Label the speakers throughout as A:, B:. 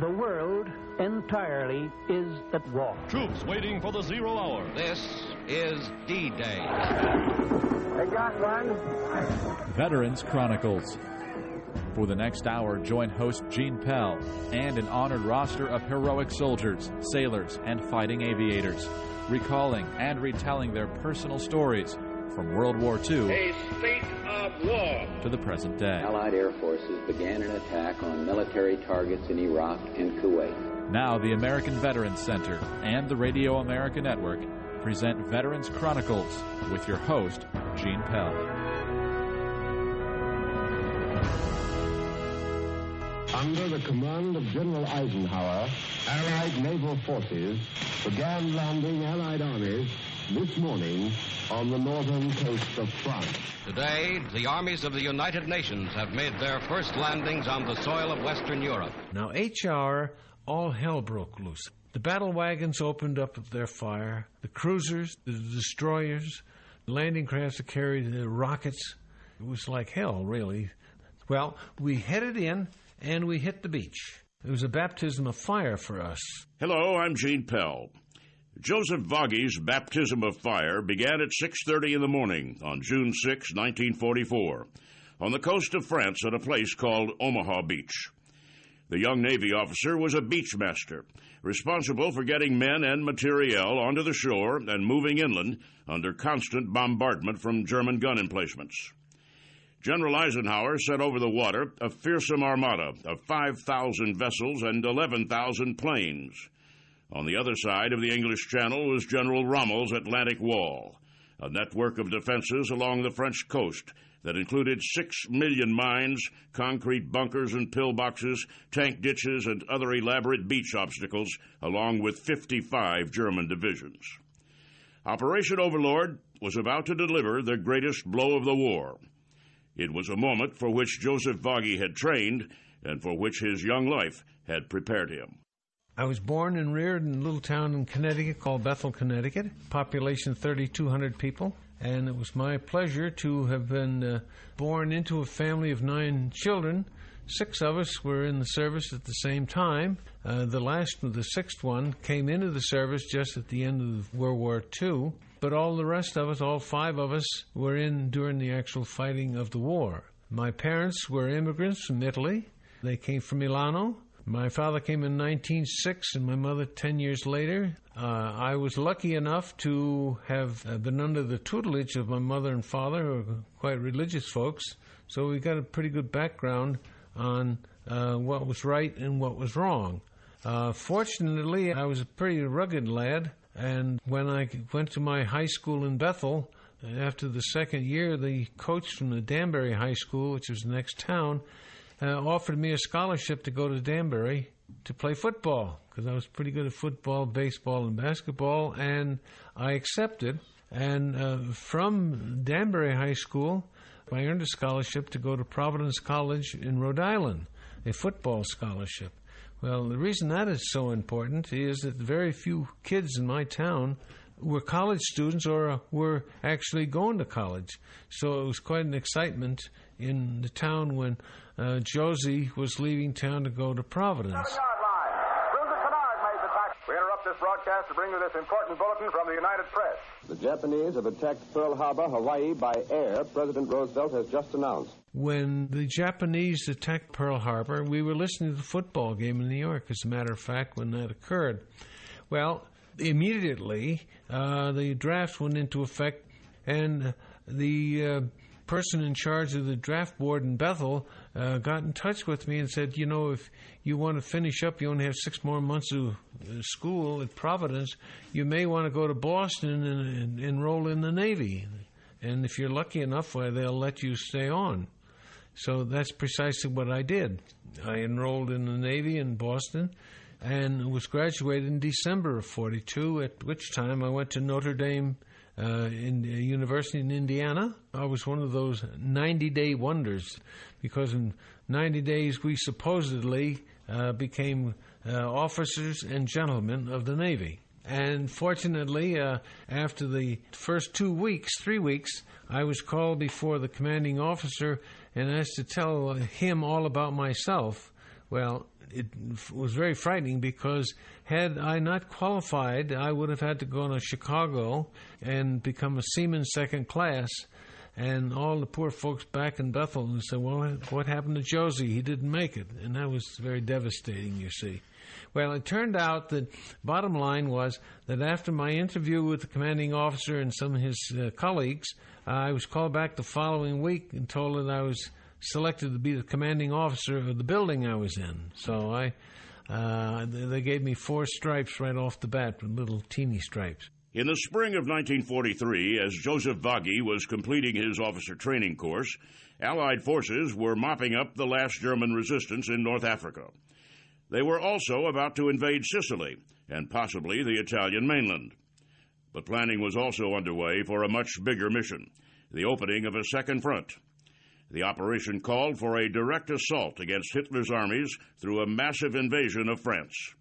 A: the world entirely is at war.
B: Troops waiting for the zero hour.
C: This is D Day.
D: They got one.
E: Veterans Chronicles. For the next hour, join host Gene Pell and an honored roster of heroic soldiers, sailors, and fighting aviators, recalling and retelling their personal stories from World War II
F: a state of war
E: to the present day.
G: Allied air forces began an attack on military targets in Iraq and Kuwait.
E: Now, the American Veterans Center and the Radio America Network present Veterans Chronicles with your host, Gene Pell.
H: Under the command of General Eisenhower, Allied naval forces began landing Allied armies this morning on the northern coast of France.
C: Today, the armies of the United Nations have made their first landings on the soil of Western Europe.
I: Now, HR, all hell broke loose. The battle wagons opened up their fire, the cruisers, the destroyers, the landing crafts that carried the rockets. It was like hell, really. Well, we headed in and we hit the beach. It was a baptism of fire for us.
J: Hello, I'm Gene Pell. Joseph Vaghi's baptism of fire began at 6:30 in the morning on June 6, 1944, on the coast of France at a place called Omaha Beach. The young Navy officer was a beachmaster, responsible for getting men and materiel onto the shore and moving inland under constant bombardment from German gun emplacements. General Eisenhower sent over the water a fearsome armada of 5,000 vessels and 11,000 planes. On the other side of the English Channel was General Rommel's Atlantic Wall, a network of defenses along the French coast that included six million mines, concrete bunkers and pillboxes, tank ditches, and other elaborate beach obstacles, along with 55 German divisions. Operation Overlord was about to deliver the greatest blow of the war. It was a moment for which Joseph Vaghi had trained and for which his young life had prepared him.
I: I was born and reared in a little town in Connecticut called Bethel, Connecticut, population 3,200 people. And it was my pleasure to have been uh, born into a family of nine children. Six of us were in the service at the same time. Uh, the last, the sixth one, came into the service just at the end of World War II. But all the rest of us, all five of us, were in during the actual fighting of the war. My parents were immigrants from Italy. They came from Milano. My father came in 1906 and my mother 10 years later. Uh, I was lucky enough to have uh, been under the tutelage of my mother and father, who are quite religious folks. So we got a pretty good background on uh, what was right and what was wrong. Uh, fortunately, I was a pretty rugged lad, and when I went to my high school in Bethel, after the second year, the coach from the Danbury High School, which was the next town, uh, offered me a scholarship to go to Danbury to play football because I was pretty good at football, baseball, and basketball, and I accepted. And uh, from Danbury High School, I earned a scholarship to go to Providence College in Rhode Island, a football scholarship. Well, the reason that is so important is that very few kids in my town were college students or were actually going to college. So it was quite an excitement in the town when uh, Josie was leaving town to go to Providence.
D: We interrupt this broadcast to bring you this important bulletin from the United Press.
H: The Japanese have attacked Pearl Harbor, Hawaii by air, President Roosevelt has just announced.
I: When the Japanese attacked Pearl Harbor, we were listening to the football game in New York, as a matter of fact, when that occurred. Well, immediately, uh, the draft went into effect, and the uh, person in charge of the draft board in Bethel uh, got in touch with me and said, you know, if you want to finish up, you only have six more months of uh, school at Providence, you may want to go to Boston and, and enroll in the Navy. And if you're lucky enough, well, they'll let you stay on. So that's precisely what I did. I enrolled in the Navy in Boston and was graduated in December of 42, at which time I went to Notre Dame uh, in a university in Indiana. I was one of those 90 day wonders because in 90 days we supposedly uh, became uh, officers and gentlemen of the Navy. And fortunately, uh, after the first two weeks, three weeks, I was called before the commanding officer and asked to tell him all about myself. Well, it was very frightening because had I not qualified, I would have had to go to Chicago and become a seaman second class. And all the poor folks back in Bethel who said, Well, what happened to Josie? He didn't make it. And that was very devastating, you see. Well, it turned out that bottom line was that after my interview with the commanding officer and some of his uh, colleagues, uh, I was called back the following week and told that I was selected to be the commanding officer of the building I was in. So I, uh, they gave me four stripes right off the bat, little teeny stripes.
J: In the spring of 1943, as Joseph Vaghi was completing his officer training course, Allied forces were mopping up the last German resistance in North Africa. They were also about to invade Sicily and possibly the Italian mainland. But planning was also underway for a much bigger mission the opening of a second front. The operation called for a direct assault against Hitler's armies through a massive invasion of France.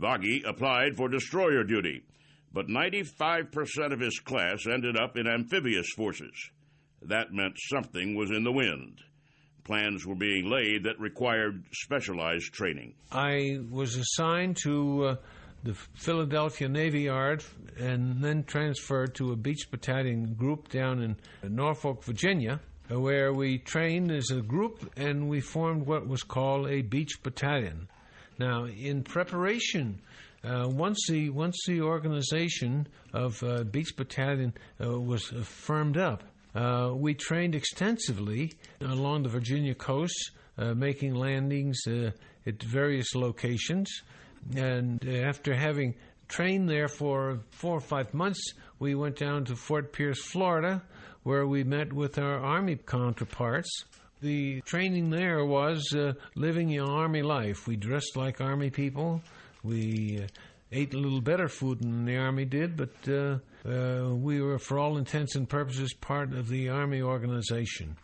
J: Vaghi applied for destroyer duty, but 95% of his class ended up in amphibious forces. That meant something was in the wind. Plans were being laid that required specialized training.
I: I was assigned to uh, the Philadelphia Navy Yard and then transferred to a beach battalion group down in Norfolk, Virginia where we trained as a group and we formed what was called a beach battalion. Now, in preparation, uh, once the once the organization of uh, Beach Battalion uh, was firmed up, uh, we trained extensively along the Virginia coast, uh, making landings uh, at various locations. And after having trained there for four or five months, we went down to Fort Pierce, Florida, where we met with our Army counterparts. The training there was uh, living your Army life. We dressed like Army people. We uh, ate a little better food than the Army did, but uh, uh we were, for all intents and purposes, part of the Army organization.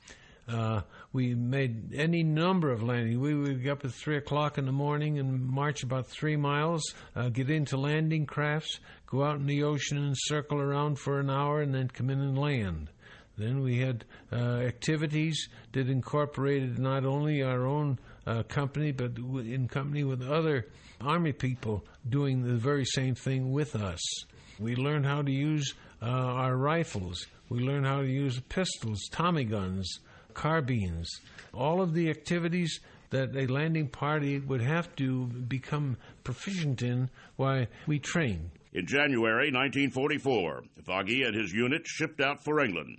I: Uh, we made any number of landings. We would get up at 3 o'clock in the morning and march about three miles, uh, get into landing crafts, go out in the ocean and circle around for an hour, and then come in and land. Then we had uh, activities that incorporated not only our own uh, company, but in company with other Army people doing the very same thing with us. We learned how to use uh, our rifles. We learned how to use pistols, Tommy guns, carbines, all of the activities that a landing party would have to become proficient in while we train.
J: In January 1944, Vaghi and his unit shipped out for England.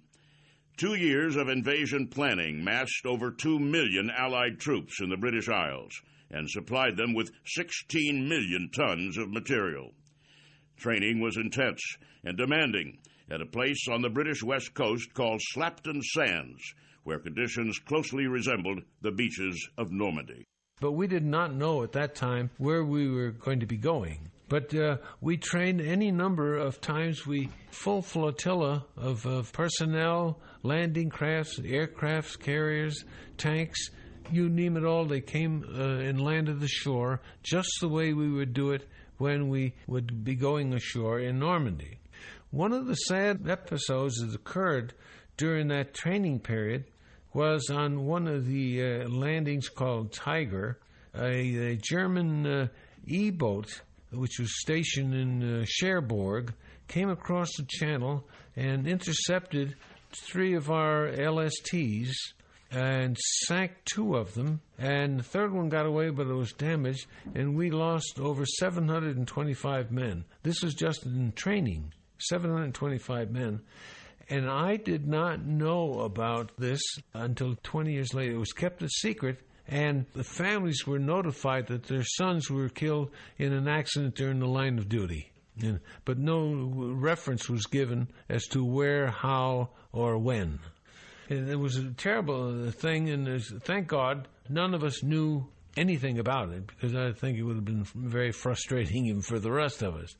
J: Two years of invasion planning massed over two million Allied troops in the British Isles and supplied them with 16 million tons of material. Training was intense and demanding at a place on the British west coast called Slapton Sands, where conditions closely resembled the beaches of Normandy.
I: But we did not know at that time where we were going to be going. But uh, we trained any number of times. We full flotilla of, of personnel, landing crafts, aircrafts, carriers, tanks, you name it all. They came uh, and landed the shore just the way we would do it when we would be going ashore in Normandy. One of the sad episodes that occurred during that training period was on one of the uh, landings called Tiger, a, a German uh, E boat which was stationed in uh, Cherbourg, came across the channel and intercepted three of our LSTs and sank two of them, and the third one got away, but it was damaged, and we lost over 725 men. This was just in training, 725 men. And I did not know about this until 20 years later. It was kept a secret, and the families were notified that their sons were killed in an accident during the line of duty. And, but no reference was given as to where, how, or when. And it was a terrible thing, and thank God none of us knew anything about it because I think it would have been very frustrating for the rest of us.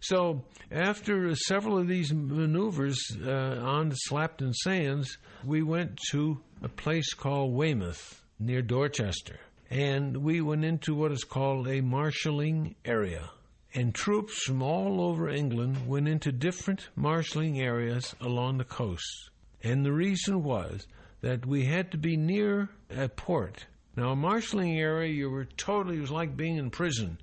I: So, after several of these maneuvers uh, on Slapton Sands, we went to a place called Weymouth near Dorchester. And we went into what is called a marshalling area. And troops from all over England went into different marshalling areas along the coast. And the reason was that we had to be near a port Now, a marshaling area, you were totally, it was like being in prison.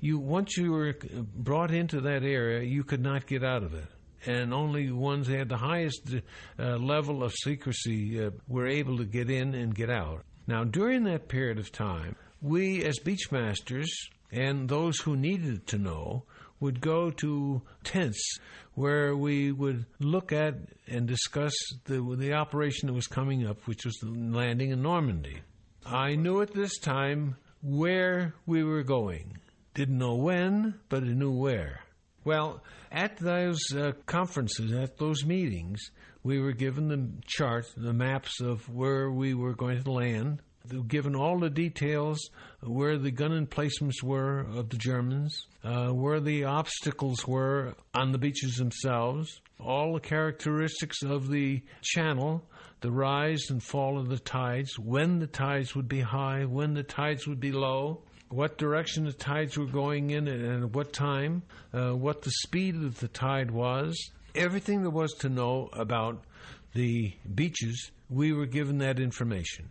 I: You Once you were brought into that area, you could not get out of it. And only ones that had the highest uh, level of secrecy uh, were able to get in and get out. Now, during that period of time, we as beachmasters and those who needed to know would go to tents where we would look at and discuss the, the operation that was coming up, which was the landing in Normandy. I knew at this time where we were going. Didn't know when, but I knew where. Well, at those uh, conferences, at those meetings, we were given the chart, the maps of where we were going to land, given all the details where the gun emplacements were of the Germans, uh, where the obstacles were on the beaches themselves, all the characteristics of the channel, the rise and fall of the tides, when the tides would be high, when the tides would be low, what direction the tides were going in and at what time, uh, what the speed of the tide was, everything there was to know about the beaches, we were given that information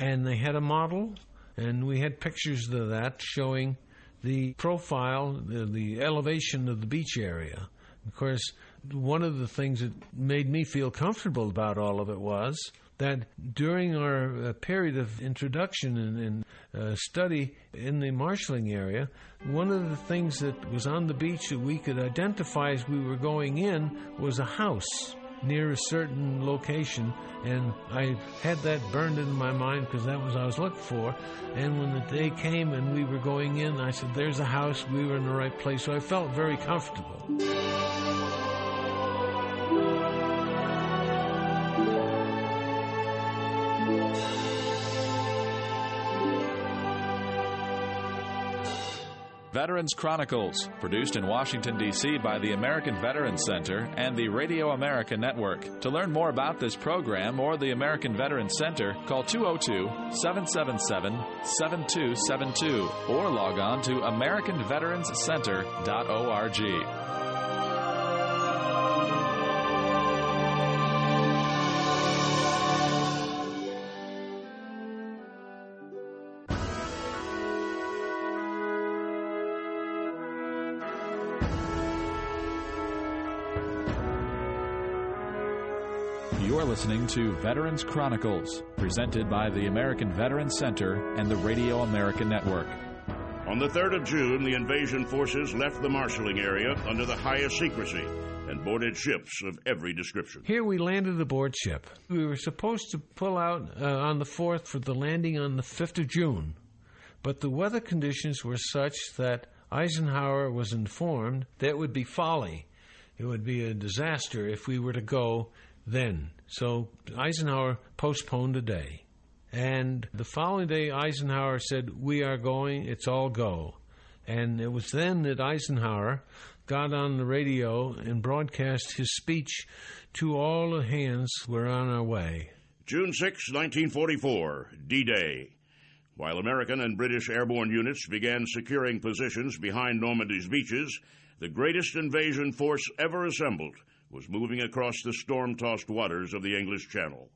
I: and they had a model, and we had pictures of that showing the profile, the, the elevation of the beach area. Of course, one of the things that made me feel comfortable about all of it was that during our uh, period of introduction and, and uh, study in the marshaling area, one of the things that was on the beach that we could identify as we were going in was a house near a certain location, and I had that burned in my mind because that was what I was looking for. And when the day came and we were going in, I said, "There's a house. We were in the right place." So I felt very comfortable.
E: Veterans Chronicles, produced in Washington, D.C. by the American Veterans Center and the Radio America Network. To learn more about this program or the American Veterans Center, call 202 777 7272 or log on to AmericanVeteransCenter.org. listening to Veterans Chronicles, presented by the American Veterans Center and the Radio America Network.
J: On the 3rd of June, the invasion forces left the marshaling area under the highest secrecy and boarded ships of every description.
I: Here we landed aboard ship. We were supposed to pull out uh, on the 4th for the landing on the 5th of June, but the weather conditions were such that Eisenhower was informed that it would be folly. It would be a disaster if we were to go then. So Eisenhower postponed a day. And the following day, Eisenhower said, We are going, it's all go. And it was then that Eisenhower got on the radio and broadcast his speech to all the hands we're on our way.
J: June 6, 1944, D Day. While American and British airborne units began securing positions behind Normandy's beaches, the greatest invasion force ever assembled was moving across the storm tossed waters of the English Channel.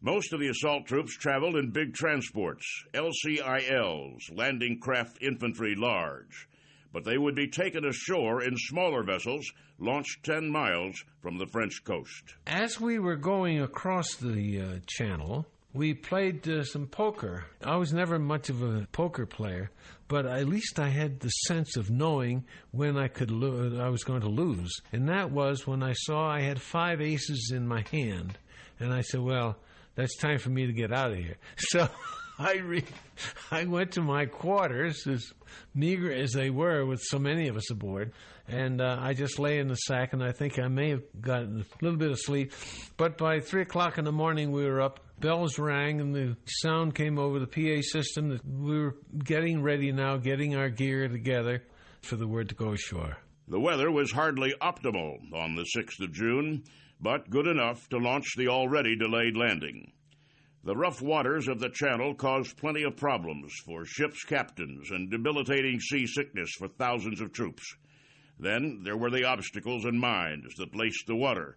J: Most of the assault troops traveled in big transports, LCILs, landing craft infantry large, but they would be taken ashore in smaller vessels launched 10 miles from the French coast.
I: As we were going across the uh, channel, we played uh, some poker. I was never much of a poker player, but at least I had the sense of knowing when I could lo- I was going to lose, and that was when I saw I had five aces in my hand, and I said, "Well, that's time for me to get out of here." So. I re- I went to my quarters, as meager as they were, with so many of us aboard, and uh, I just lay in the sack, and I think I may have gotten a little bit of sleep. But by three o'clock in the morning, we were up. Bells rang, and the sound came over the PA system we were getting ready now, getting our gear together for the word to go ashore.
J: The weather was hardly optimal on the 6th of June, but good enough to launch the already delayed landing. The rough waters of the channel caused plenty of problems for ship's captains and debilitating seasickness for thousands of troops. Then there were the obstacles and mines that laced the water,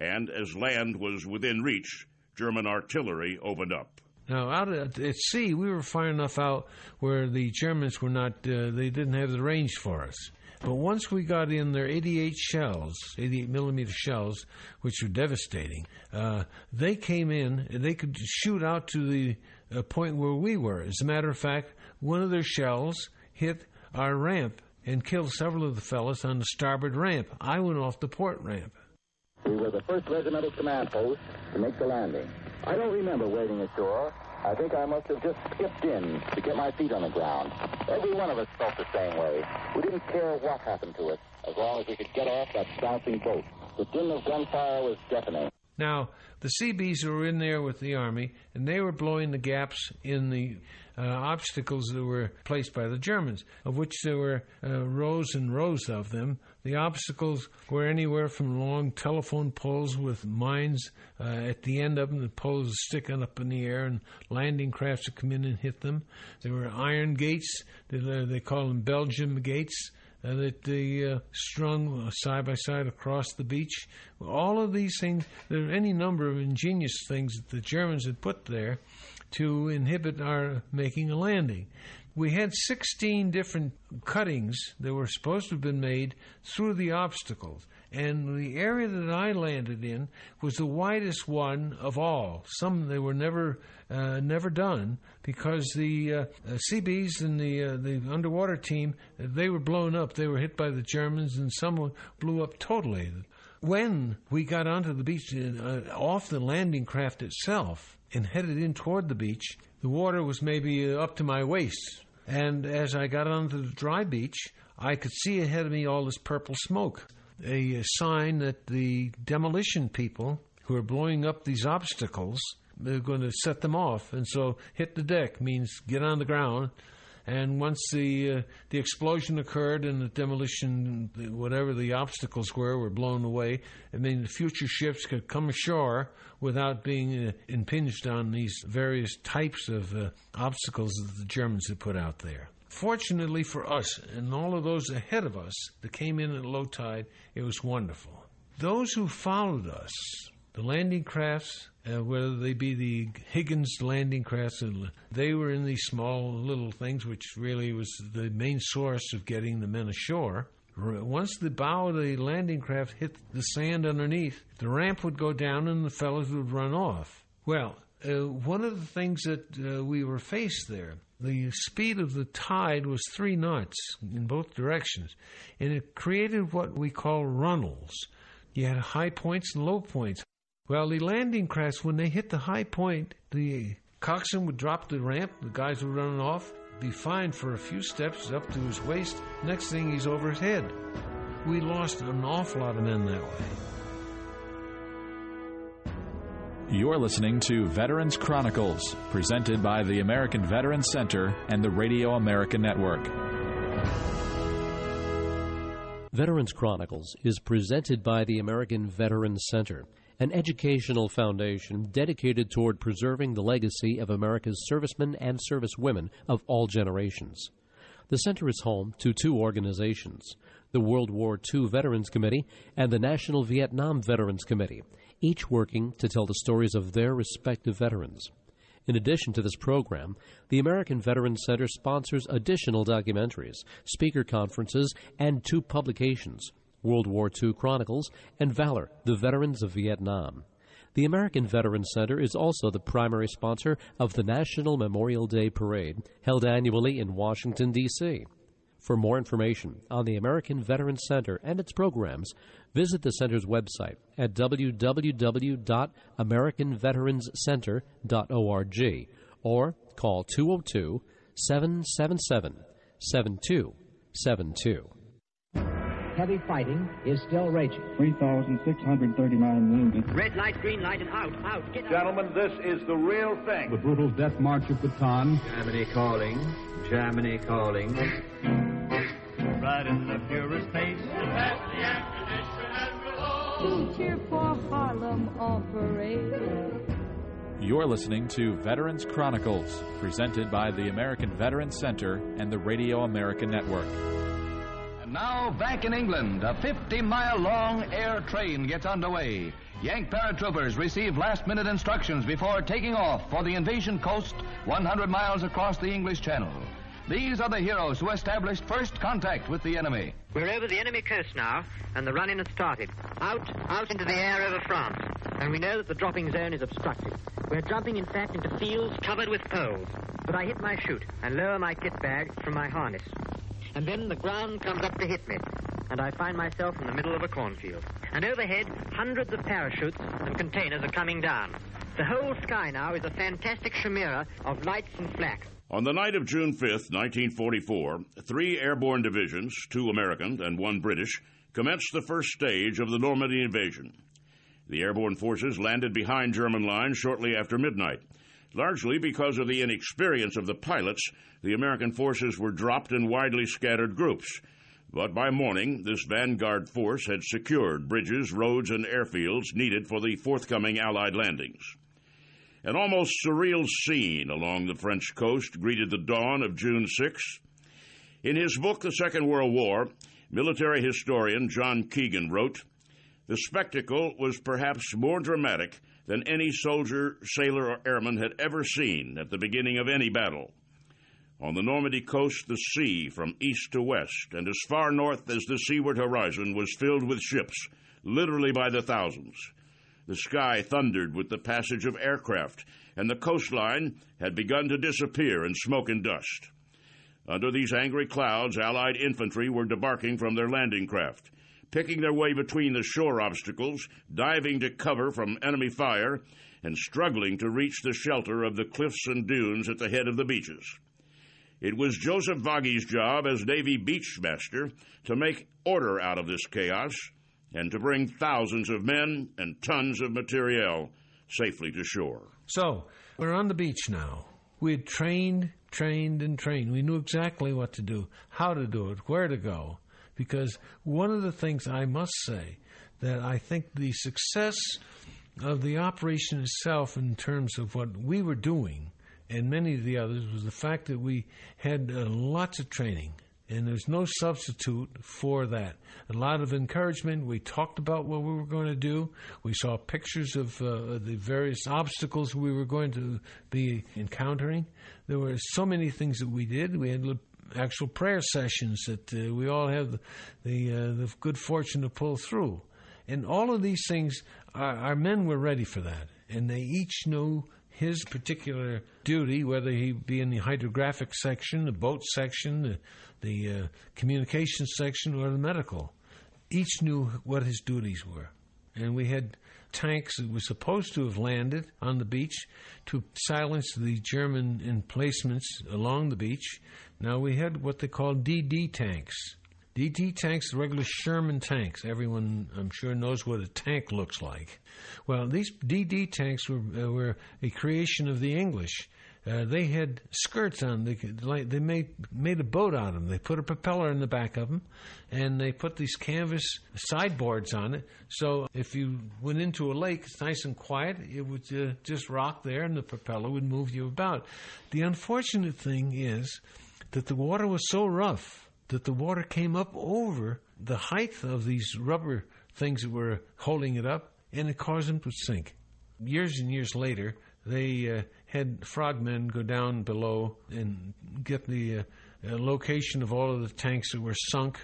J: and as land was within reach, German artillery opened up.
I: Now, out at, at sea, we were far enough out where the Germans were not, uh, they didn't have the range for us. But once we got in their 88 shells, 88 millimeter shells, which were devastating, uh, they came in, and they could shoot out to the uh, point where we were. As a matter of fact, one of their shells hit our ramp and killed several of the fellows on the starboard ramp. I went off the port ramp.
G: We were the first regimental command post to make the landing. I don't remember wading ashore. I think I must have just skipped in to get my feet on the ground. Every one of us felt the same way. We didn't care what happened to us, as long as we could get off that bouncing boat. The din of gunfire was deafening.
I: Now, the Seabees were in there with the Army, and they were blowing the gaps in the uh, obstacles that were placed by the Germans, of which there were uh, rows and rows of them. The obstacles were anywhere from long telephone poles with mines uh, at the end of them, the poles sticking up in the air, and landing crafts would come in and hit them. There were iron gates, they, they call them Belgium gates. Uh, that they uh, strung side by side across the beach. All of these things, there are any number of ingenious things that the Germans had put there to inhibit our making a landing. We had 16 different cuttings that were supposed to have been made through the obstacles. And the area that I landed in was the widest one of all. Some they were never uh, never done because the uh, uh, Seabees and the uh, the underwater team they were blown up. They were hit by the Germans, and some blew up totally. When we got onto the beach, uh, off the landing craft itself, and headed in toward the beach, the water was maybe up to my waist. And as I got onto the dry beach, I could see ahead of me all this purple smoke, a sign that the demolition people who are blowing up these obstacles they're going to set them off. And so hit the deck means get on the ground and once the uh, the explosion occurred and the demolition, whatever the obstacles were, were blown away, I mean, the future ships could come ashore without being uh, impinged on these various types of uh, obstacles that the Germans had put out there. Fortunately for us and all of those ahead of us that came in at low tide, it was wonderful. Those who followed us, the landing crafts, uh, whether they be the Higgins landing crafts, they were in these small little things, which really was the main source of getting the men ashore. Once the bow of the landing craft hit the sand underneath, the ramp would go down and the fellows would run off. Well, uh, one of the things that uh, we were faced there, the speed of the tide was three knots in both directions, and it created what we call runnels. You had high points and low points. Well, the landing crafts, when they hit the high point, the coxswain would drop the ramp, the guys would run off, be fine for a few steps up to his waist. Next thing, he's over his head. We lost an awful lot of men that way.
E: You're listening to Veterans Chronicles, presented by the American Veterans Center and the Radio America Network.
K: Veterans Chronicles is presented by the American Veterans Center an educational foundation dedicated toward preserving the legacy of America's servicemen and servicewomen of all generations. The center is home to two organizations the World War II Veterans Committee and the National Vietnam Veterans Committee, each working to tell the stories of their respective veterans. In addition to this program, the American Veterans Center sponsors additional documentaries, speaker conferences, and two publications World War II Chronicles, and Valor, the Veterans of Vietnam. The American Veterans Center is also the primary sponsor of the National Memorial Day Parade, held annually in Washington, D.C. For more information on the American Veterans Center and its programs, visit the center's website at www.americanveteranscenter.org or call 202 777 7272
L: heavy fighting is still raging.
M: 3,639 wounded.
N: Red light, green light, and out, out, get out.
F: Gentlemen, this is the real thing.
M: The brutal death march of Bataan.
O: Germany calling, Germany calling.
P: Right in the Fuhrer's face. the ammunition
Q: and Cheer for Harlem on parade.
E: You're listening to Veterans Chronicles, presented by the American Veterans Center and the Radio America Network.
C: Now, back in England, a 50 mile long air train gets underway.
R: Yank paratroopers receive last minute instructions before taking off for the invasion coast 100 miles across the English Channel. These are the heroes who established first contact with the enemy.
N: We're over the enemy coast now, and the run-in has started. Out, out into the air over France. And we know that the dropping zone is obstructed. We're jumping, in fact, into fields covered with poles. But I hit my chute and lower my kit bag from my harness. And then the ground comes up to hit me, and I find myself in the middle of a cornfield. And overhead, hundreds of parachutes and containers are coming down. The whole sky now is a fantastic chimera of lights and flak.
J: On the night of June 5th, 1944, three airborne divisions, two American and one British, commenced the first stage of the Normandy invasion. The airborne forces landed behind German lines shortly after midnight. Largely because of the inexperience of the pilots, the American forces were dropped in widely scattered groups. But by morning, this vanguard force had secured bridges, roads, and airfields needed for the forthcoming Allied landings. An almost surreal scene along the French coast greeted the dawn of June 6. In his book, The Second World War, military historian John Keegan wrote The spectacle was perhaps more dramatic than any soldier, sailor, or airman had ever seen at the beginning of any battle. On the Normandy coast, the sea from east to west and as far north as the seaward horizon was filled with ships, literally by the thousands. The sky thundered with the passage of aircraft, and the coastline had begun to disappear in smoke and dust. Under these angry clouds, Allied infantry were debarking from their landing craft, picking their way between the shore obstacles, diving to cover from enemy fire, and struggling to reach the shelter of the cliffs and dunes at the head of the beaches. It was Joseph Vaghi's job as Navy Beachmaster to make order out of this chaos and to bring thousands of men and tons of materiel safely to shore.
I: So, we're on the beach now. We had trained, trained, and trained. We knew exactly what to do, how to do it, where to go. Because one of the things I must say that I think the success of the operation itself, in terms of what we were doing, and many of the others, was the fact that we had uh, lots of training and there's no substitute for that. A lot of encouragement. We talked about what we were going to do. We saw pictures of uh, the various obstacles we were going to be encountering. There were so many things that we did. We had actual prayer sessions that uh, we all have the the, uh, the, good fortune to pull through. And all of these things, our, our men were ready for that, and they each knew his particular duty, whether he be in the hydrographic section, the boat section, the, the uh, communication section, or the medical. Each knew what his duties were. And we had tanks that were supposed to have landed on the beach to silence the German emplacements along the beach. Now we had what they called DD tanks. DD tanks, regular Sherman tanks. Everyone, I'm sure, knows what a tank looks like. Well, these DD tanks were, uh, were a creation of the English. Uh, they had skirts on. They like, they made made a boat out of them. They put a propeller in the back of them, and they put these canvas sideboards on it. So if you went into a lake, it's nice and quiet. It would uh, just rock there, and the propeller would move you about. The unfortunate thing is that the water was so rough that the water came up over the height of these rubber things that were holding it up, and it caused them to sink. Years and years later, they uh, had frogmen go down below and get the uh, uh, location of all of the tanks that were sunk,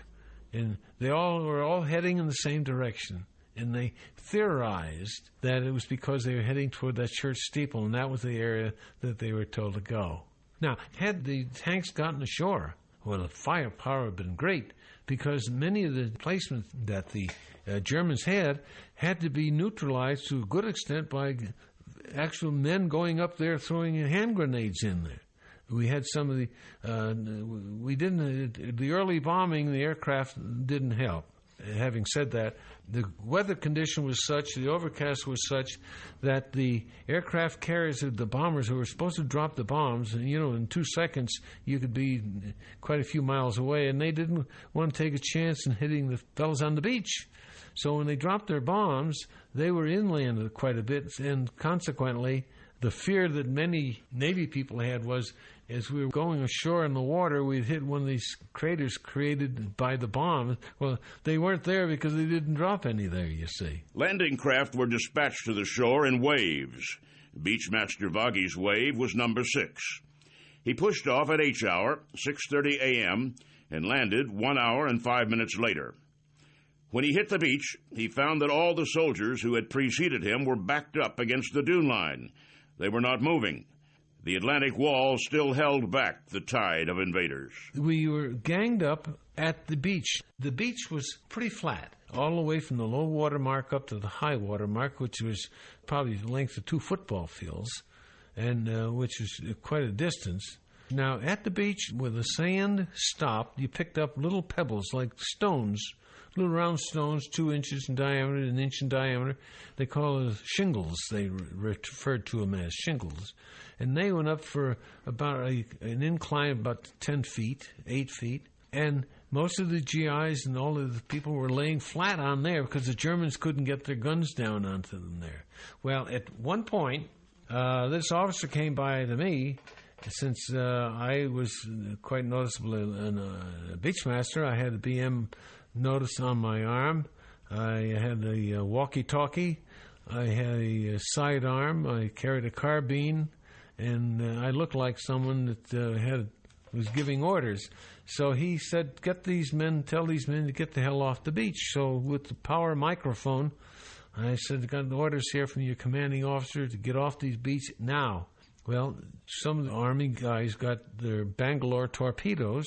I: and they all were all heading in the same direction. And they theorized that it was because they were heading toward that church steeple, and that was the area that they were told to go. Now, had the tanks gotten ashore, well, the firepower had been great because many of the placements that the uh, Germans had had to be neutralized to a good extent by actual men going up there throwing hand grenades in there. We had some of the, uh, we didn't, the early bombing, the aircraft didn't help. Having said that, the weather condition was such, the overcast was such, that the aircraft carriers, the bombers who were supposed to drop the bombs, you know, in two seconds you could be quite a few miles away, and they didn't want to take a chance in hitting the fellows on the beach. So when they dropped their bombs, they were inland quite a bit, and consequently, the fear that many Navy people had was as we were going ashore in the water, we'd hit one of these craters created by the bomb. Well, they weren't there because they didn't drop any there, you see.
J: Landing craft were dispatched to the shore in waves. Beachmaster Vaghi's wave was number six. He pushed off at H hour, 6:30 a.m., and landed one hour and five minutes later. When he hit the beach, he found that all the soldiers who had preceded him were backed up against the dune line. They were not moving. The Atlantic Wall still held back the tide of invaders.
I: We were ganged up at the beach. The beach was pretty flat, all the way from the low water mark up to the high water mark, which was probably the length of two football fields, and uh, which was quite a distance. Now, at the beach where the sand stopped, you picked up little pebbles like stones, little round stones, two inches in diameter, an inch in diameter. They call it shingles. They re- referred to them as shingles and they went up for about a, an incline of about 10 feet, 8 feet, and most of the GIs and all of the people were laying flat on there because the Germans couldn't get their guns down onto them there. Well, at one point, uh, this officer came by to me. Since uh, I was quite noticeable in a beachmaster, I had a BM notice on my arm. I had a uh, walkie-talkie. I had a sidearm. I carried a carbine and uh, I looked like someone that uh, had was giving orders. So he said, "Get these men, tell these men to get the hell off the beach." So with the power microphone, I said, I "Got orders here from your commanding officer to get off these beach now." Well, some of the army guys got their Bangalore torpedoes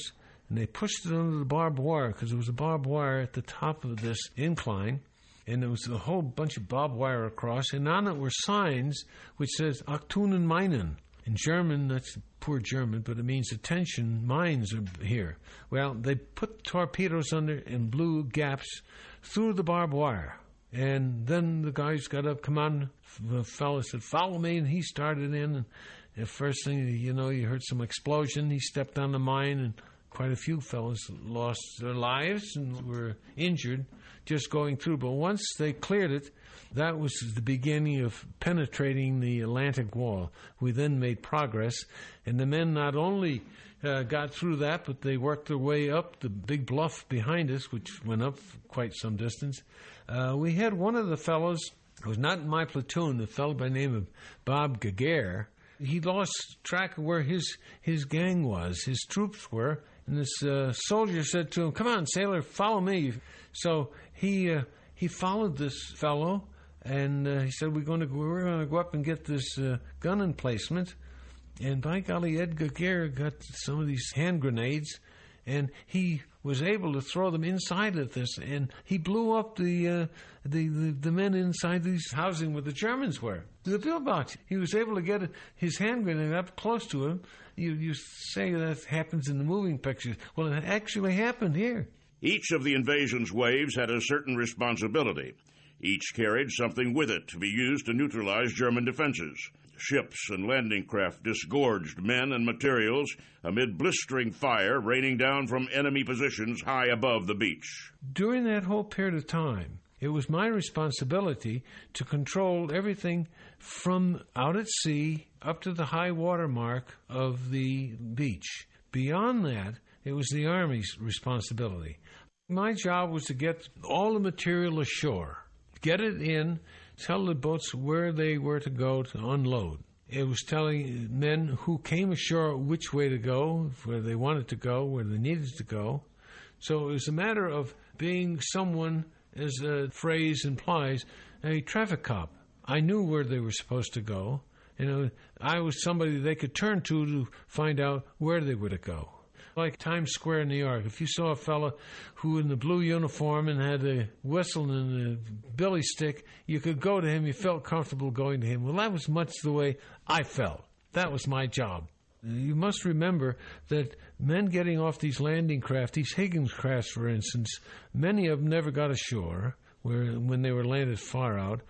I: and they pushed it under the barbed wire because there was a barbed wire at the top of this incline and there was a whole bunch of barbed wire across, and on it were signs which says Achtunen Meinen. In German, that's poor German, but it means attention, mines are here. Well, they put torpedoes under in blue gaps through the barbed wire. And then the guys got up, come on, the fellow said, follow me, and he started in. And the first thing, you know, you heard some explosion. He stepped on the mine, and quite a few fellows lost their lives and were injured just going through. But once they cleared it, that was the beginning of penetrating the Atlantic Wall. We then made progress, and the men not only uh, got through that, but they worked their way up the big bluff behind us, which went up quite some distance. Uh, we had one of the fellows who was not in my platoon, a fellow by the name of Bob Gagare. He lost track of where his, his gang was, his troops were, and this uh, soldier said to him, Come on, sailor, follow me. So he uh, he followed this fellow, and uh, he said, "We're going to go, we're going to go up and get this uh, gun emplacement." And by golly, Edgar Gare got some of these hand grenades, and he was able to throw them inside of this, and he blew up the uh, the, the, the men inside these housing where the Germans were. The pillbox. He was able to get his hand grenade up close to him. You you say that happens in the moving pictures. Well, it actually happened here.
J: Each of the invasion's waves had a certain responsibility. Each carried something with it to be used to neutralize German defenses. Ships and landing craft disgorged men and materials amid blistering fire raining down from enemy positions high above the beach.
I: During that whole period of time, it was my responsibility to control everything from out at sea up to the high water mark of the beach. Beyond that, it was the Army's responsibility. My job was to get all the material ashore, get it in, tell the boats where they were to go to unload. It was telling men who came ashore which way to go, where they wanted to go, where they needed to go. So it was a matter of being someone, as the phrase implies, a traffic cop. I knew where they were supposed to go. Know, I was somebody they could turn to to find out where they were to go like Times Square in New York. If you saw a fellow who in the blue uniform and had a whistle and a billy stick, you could go to him. You felt comfortable going to him. Well, that was much the way I felt. That was my job. You must remember that men getting off these landing craft, these Higgins crafts, for instance, many of them never got ashore where when they were landed far out.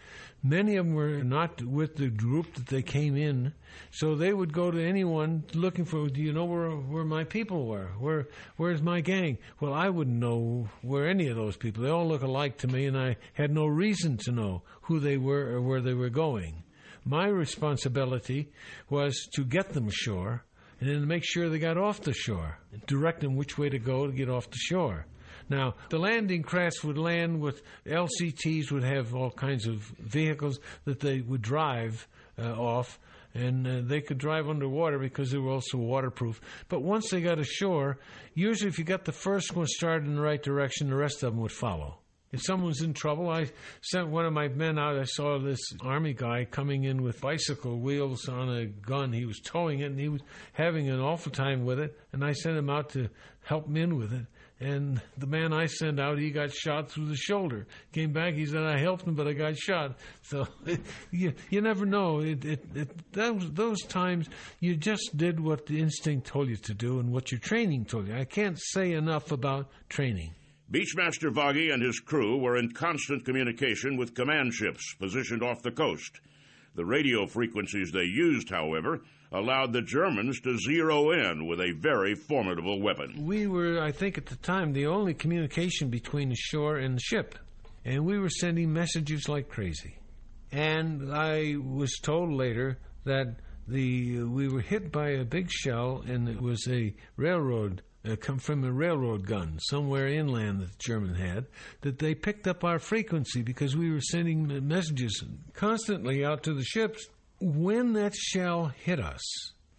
I: Many of them were not with the group that they came in, so they would go to anyone looking for. Do you know where where my people were? Where where's my gang? Well, I wouldn't know where any of those people. They all look alike to me, and I had no reason to know who they were or where they were going. My responsibility was to get them ashore and then make sure they got off the shore, direct them which way to go to get off the shore. Now, the landing crafts would land with LCTs, would have all kinds of vehicles that they would drive uh, off, and uh, they could drive underwater because they were also waterproof. But once they got ashore, usually if you got the first one started in the right direction, the rest of them would follow. If someone's in trouble, I sent one of my men out. I saw this army guy coming in with bicycle wheels on a gun. He was towing it and he was having an awful time with it. And I sent him out to help him in with it. And the man I sent out, he got shot through the shoulder. Came back, he said, I helped him, but I got shot. So you, you never know. It, it, it, those, those times, you just did what the instinct told you to do and what your training told you. I can't say enough about training.
J: Beachmaster Vaghi and his crew were in constant communication with command ships positioned off the coast. The radio frequencies they used, however, allowed the Germans to zero in with a very formidable weapon.
I: We were, I think, at the time, the only communication between the shore and the ship, and we were sending messages like crazy. And I was told later that the we were hit by a big shell, and it was a railroad uh, come from a railroad gun somewhere inland that the German had, that they picked up our frequency because we were sending messages constantly out to the ships. When that shell hit us,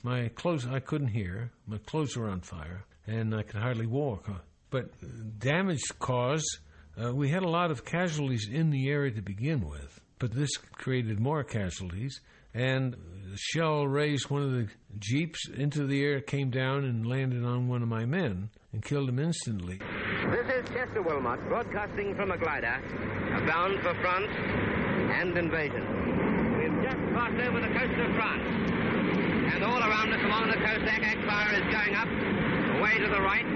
I: my clothes, I couldn't hear, my clothes were on fire, and I could hardly walk. But damage caused, uh, we had a lot of casualties in the area to begin with, but this created more casualties and the shell raised one of the jeeps into the air, came down and landed on one of my men and killed him instantly.
N: This is Chester Wilmot broadcasting from a glider, bound for France and invasion. We've just passed over the coast of France, and all around us along the coast, ack fire is going up, away to the right,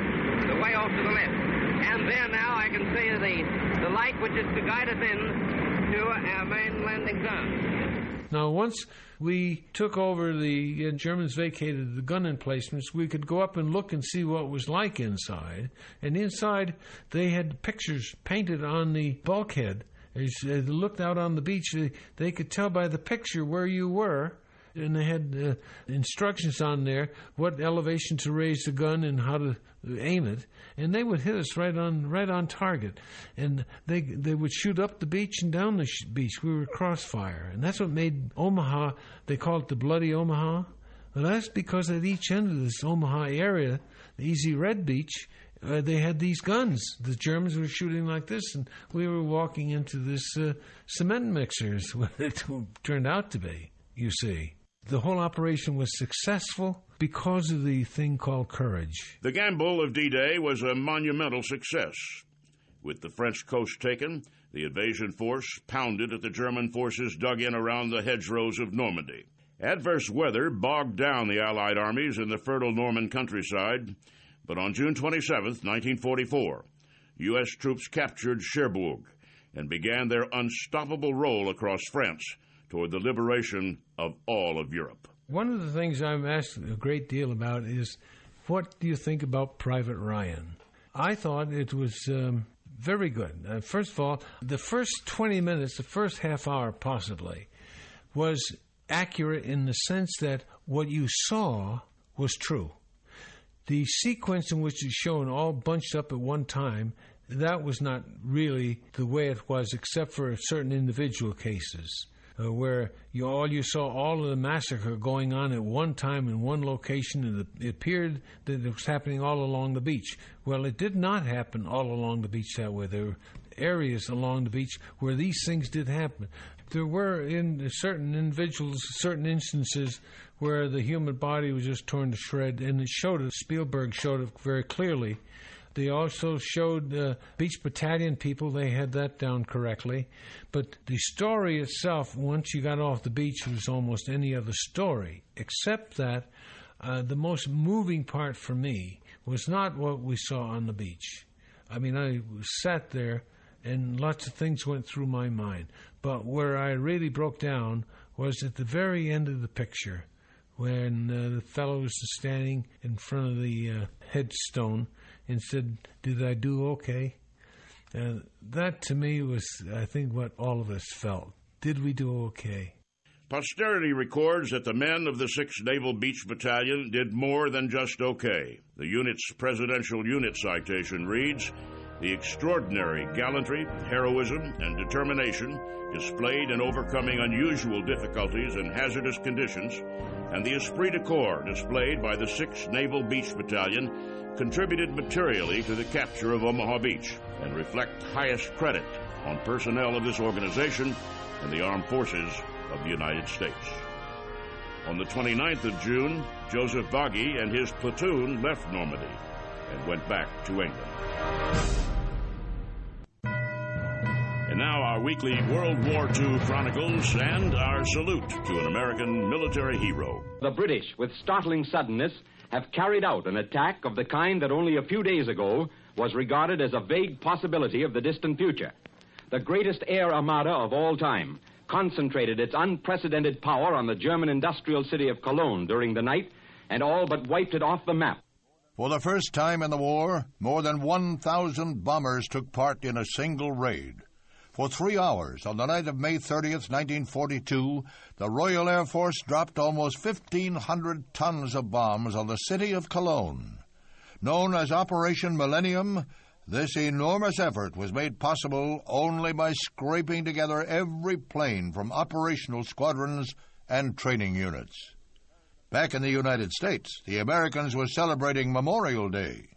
N: the way off to the left. And there now I can see the, the light which is to guide us in to our main landing zone.
I: Now, once we took over, the uh, Germans vacated the gun emplacements, we could go up and look and see what was like inside. And inside, they had pictures painted on the bulkhead. As they looked out on the beach, they, they could tell by the picture where you were and they had uh, instructions on there what elevation to raise the gun and how to aim it, and they would hit us right on right on target, and they they would shoot up the beach and down the sh- beach. We were crossfire, and that's what made Omaha. They call it the Bloody Omaha. Well, that's because at each end of this Omaha area, the Easy Red Beach, uh, they had these guns. The Germans were shooting like this, and we were walking into this uh, cement mixer, is what it turned out to be, you see. The whole operation was successful because of the thing called courage.
J: The gamble of D Day was a monumental success. With the French coast taken, the invasion force pounded at the German forces dug in around the hedgerows of Normandy. Adverse weather bogged down the Allied armies in the fertile Norman countryside, but on June 27, 1944, U.S. troops captured Cherbourg and began their unstoppable roll across France toward the liberation of all of Europe.
I: One of the things I'm asked a great deal about is what do you think about Private Ryan? I thought it was um, very good. Uh, first of all, the first 20 minutes, the first half hour possibly, was accurate in the sense that what you saw was true. The sequence in which it's shown all bunched up at one time, that was not really the way it was, except for certain individual cases uh, where you all you saw all of the massacre going on at one time in one location, and it appeared that it was happening all along the beach. Well, it did not happen all along the beach that way. There were areas along the beach where these things did happen. There were in certain individuals, certain instances where the human body was just torn to shreds, and it showed it. Spielberg showed it very clearly they also showed uh, Beach Battalion people, they had that down correctly. But the story itself, once you got off the beach, was almost any other story, except that uh, the most moving part for me was not what we saw on the beach. I mean, I sat there and lots of things went through my mind. But where I really broke down was at the very end of the picture when uh, the fellow was standing in front of the uh, headstone and said, Did I do okay? And that to me was, I think, what all of us felt. Did we do okay?
J: Posterity records that the men of the 6th Naval Beach Battalion did more than just okay. The unit's presidential unit citation reads The extraordinary gallantry, heroism, and determination displayed in overcoming unusual difficulties and hazardous conditions, and the esprit de corps displayed by the 6th Naval Beach Battalion contributed materially to the capture of Omaha Beach and reflect highest credit on personnel of this organization and the armed forces of the United States. On the 29th of June, Joseph Vaghi and his platoon left Normandy and went back to England. And now our weekly World War II Chronicles and our salute to an American military hero.
S: The British, with startling suddenness, have carried out an attack of the kind that only a few days ago was regarded as a vague possibility of the distant future. The greatest air armada of all time concentrated its unprecedented power on the German industrial city of Cologne during the night and all but wiped it off the map.
T: For the first time in the war, more than 1,000 bombers took part in a single raid. For three hours on the night of May 30th, 1942, the Royal Air Force dropped almost 1,500 tons of bombs on the city of Cologne. Known as Operation Millennium, this enormous effort was made possible only by scraping together every plane from operational squadrons and training units. Back in the United States, the Americans were celebrating Memorial Day.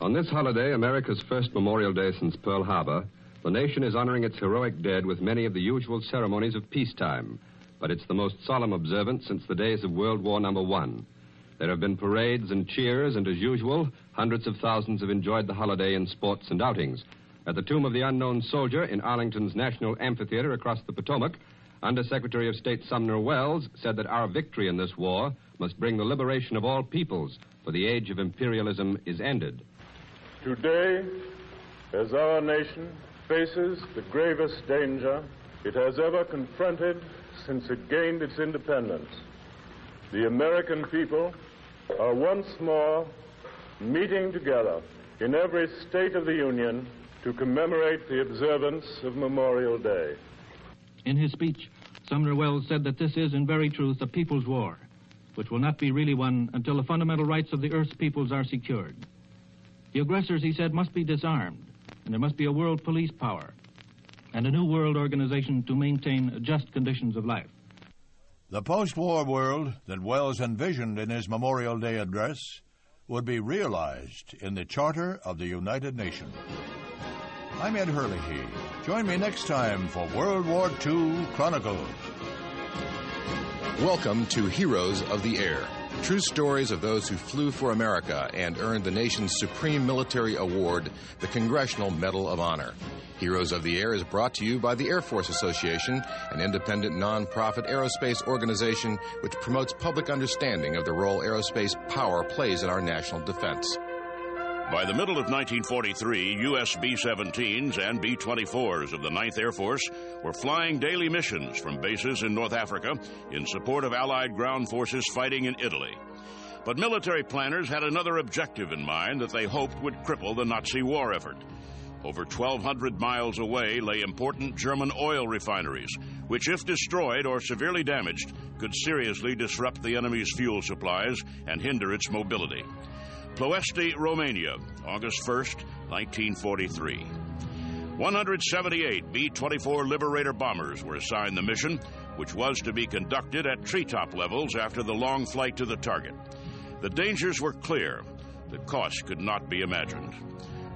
U: On this holiday, America's first Memorial Day since Pearl Harbor, the nation is honoring its heroic dead with many of the usual ceremonies of peacetime. But it's the most solemn observance since the days of World War Number One. There have been parades and cheers, and as usual, hundreds of thousands have enjoyed the holiday in sports and outings. At the Tomb of the Unknown Soldier in Arlington's National Amphitheater across the Potomac, Under Secretary of State Sumner Welles said that our victory in this war must bring the liberation of all peoples, for the age of imperialism is ended.
V: Today, as our nation faces the gravest danger it has ever confronted since it gained its independence, the American people are once more meeting together in every state of the Union to commemorate the observance of Memorial Day.
W: In his speech, Sumner Welles said that this is, in very truth, a people's war, which will not be really won until the fundamental rights of the Earth's peoples are secured. The aggressors, he said, must be disarmed, and there must be a world police power and a new world organization to maintain just conditions of life.
T: The post war world that Welles envisioned in his Memorial Day address would be realized in the Charter of the United Nations. I'm Ed Herlihy. Join me next time for World War II Chronicles.
X: Welcome to Heroes of the Air. True stories of those who flew for America and earned the nation's supreme military award, the Congressional Medal of Honor. Heroes of the Air is brought to you by the Air Force Association, an independent nonprofit aerospace organization which promotes public understanding of the role aerospace power plays in our national defense.
J: By the middle of 1943, U.S. B 17s and B 24s of the 9th Air Force were flying daily missions from bases in North Africa in support of Allied ground forces fighting in Italy. But military planners had another objective in mind that they hoped would cripple the Nazi war effort. Over 1,200 miles away lay important German oil refineries, which, if destroyed or severely damaged, could seriously disrupt the enemy's fuel supplies and hinder its mobility. Ploiești, Romania, August 1st, 1943. 178 B 24 Liberator bombers were assigned the mission, which was to be conducted at treetop levels after the long flight to the target. The dangers were clear. The cost could not be imagined.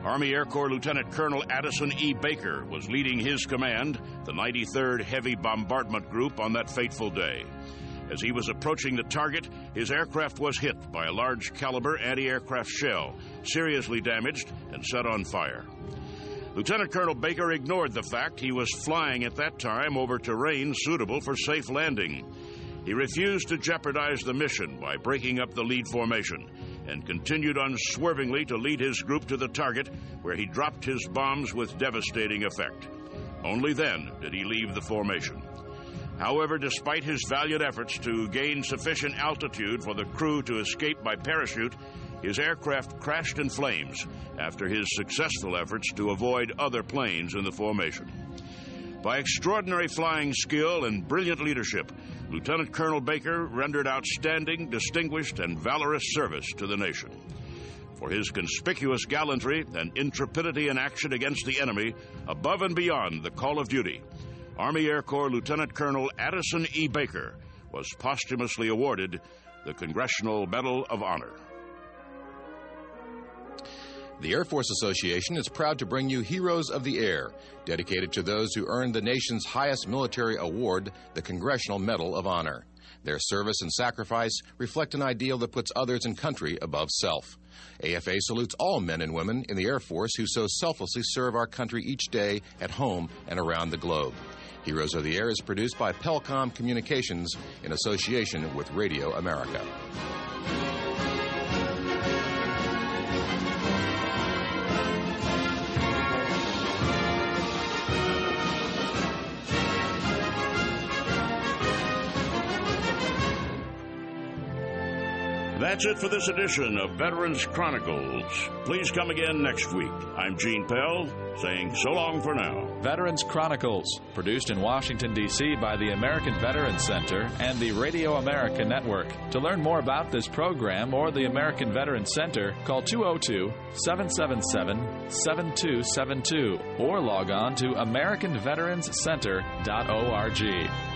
J: Army Air Corps Lieutenant Colonel Addison E. Baker was leading his command, the 93rd Heavy Bombardment Group, on that fateful day. As he was approaching the target, his aircraft was hit by a large caliber anti aircraft shell, seriously damaged and set on fire. Lieutenant Colonel Baker ignored the fact he was flying at that time over terrain suitable for safe landing. He refused to jeopardize the mission by breaking up the lead formation and continued unswervingly to lead his group to the target where he dropped his bombs with devastating effect. Only then did he leave the formation. However, despite his valiant efforts to gain sufficient altitude for the crew to escape by parachute, his aircraft crashed in flames after his successful efforts to avoid other planes in the formation. By extraordinary flying skill and brilliant leadership, Lieutenant Colonel Baker rendered outstanding, distinguished, and valorous service to the nation. For his conspicuous gallantry and intrepidity in action against the enemy, above and beyond the call of duty, Army Air Corps Lieutenant Colonel Addison E. Baker was posthumously awarded the Congressional Medal of Honor.
X: The Air Force Association is proud to bring you Heroes of the Air, dedicated to those who earned the nation's highest military award, the Congressional Medal of Honor. Their service and sacrifice reflect an ideal that puts others and country above self. AFA salutes all men and women in the Air Force who so selflessly serve our country each day at home and around the globe. Heroes of the Air is produced by Pelcom Communications in association with Radio America.
J: That's it for this edition of Veterans Chronicles. Please come again next week. I'm Gene Pell, saying so long for now.
E: Veterans Chronicles, produced in Washington, D.C. by the American Veterans Center and the Radio America Network. To learn more about this program or the American Veterans Center, call 202 777 7272 or log on to AmericanVeteransCenter.org.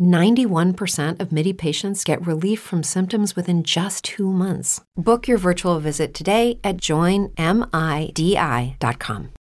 Y: 91% of MIDI patients get relief from symptoms within just two months. Book your virtual visit today at joinmidi.com.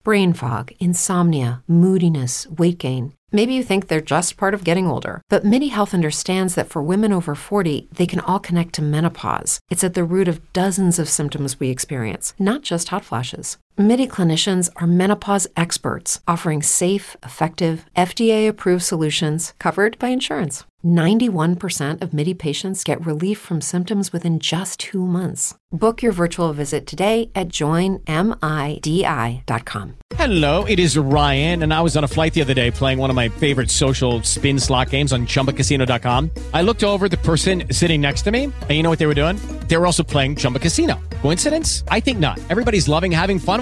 Y: Brain fog, insomnia, moodiness, weight gain. Maybe you think they're just part of getting older, but MIDI Health understands that for women over 40, they can all connect to menopause. It's at the root of dozens of symptoms we experience, not just hot flashes. MIDI clinicians are menopause experts offering safe, effective, FDA approved solutions covered by insurance. 91% of MIDI patients get relief from symptoms within just two months. Book your virtual visit today at joinmidi.com.
Z: Hello, it is Ryan, and I was on a flight the other day playing one of my favorite social spin slot games on chumbacasino.com. I looked over the person sitting next to me, and you know what they were doing? They were also playing Chumba Casino. Coincidence? I think not. Everybody's loving having fun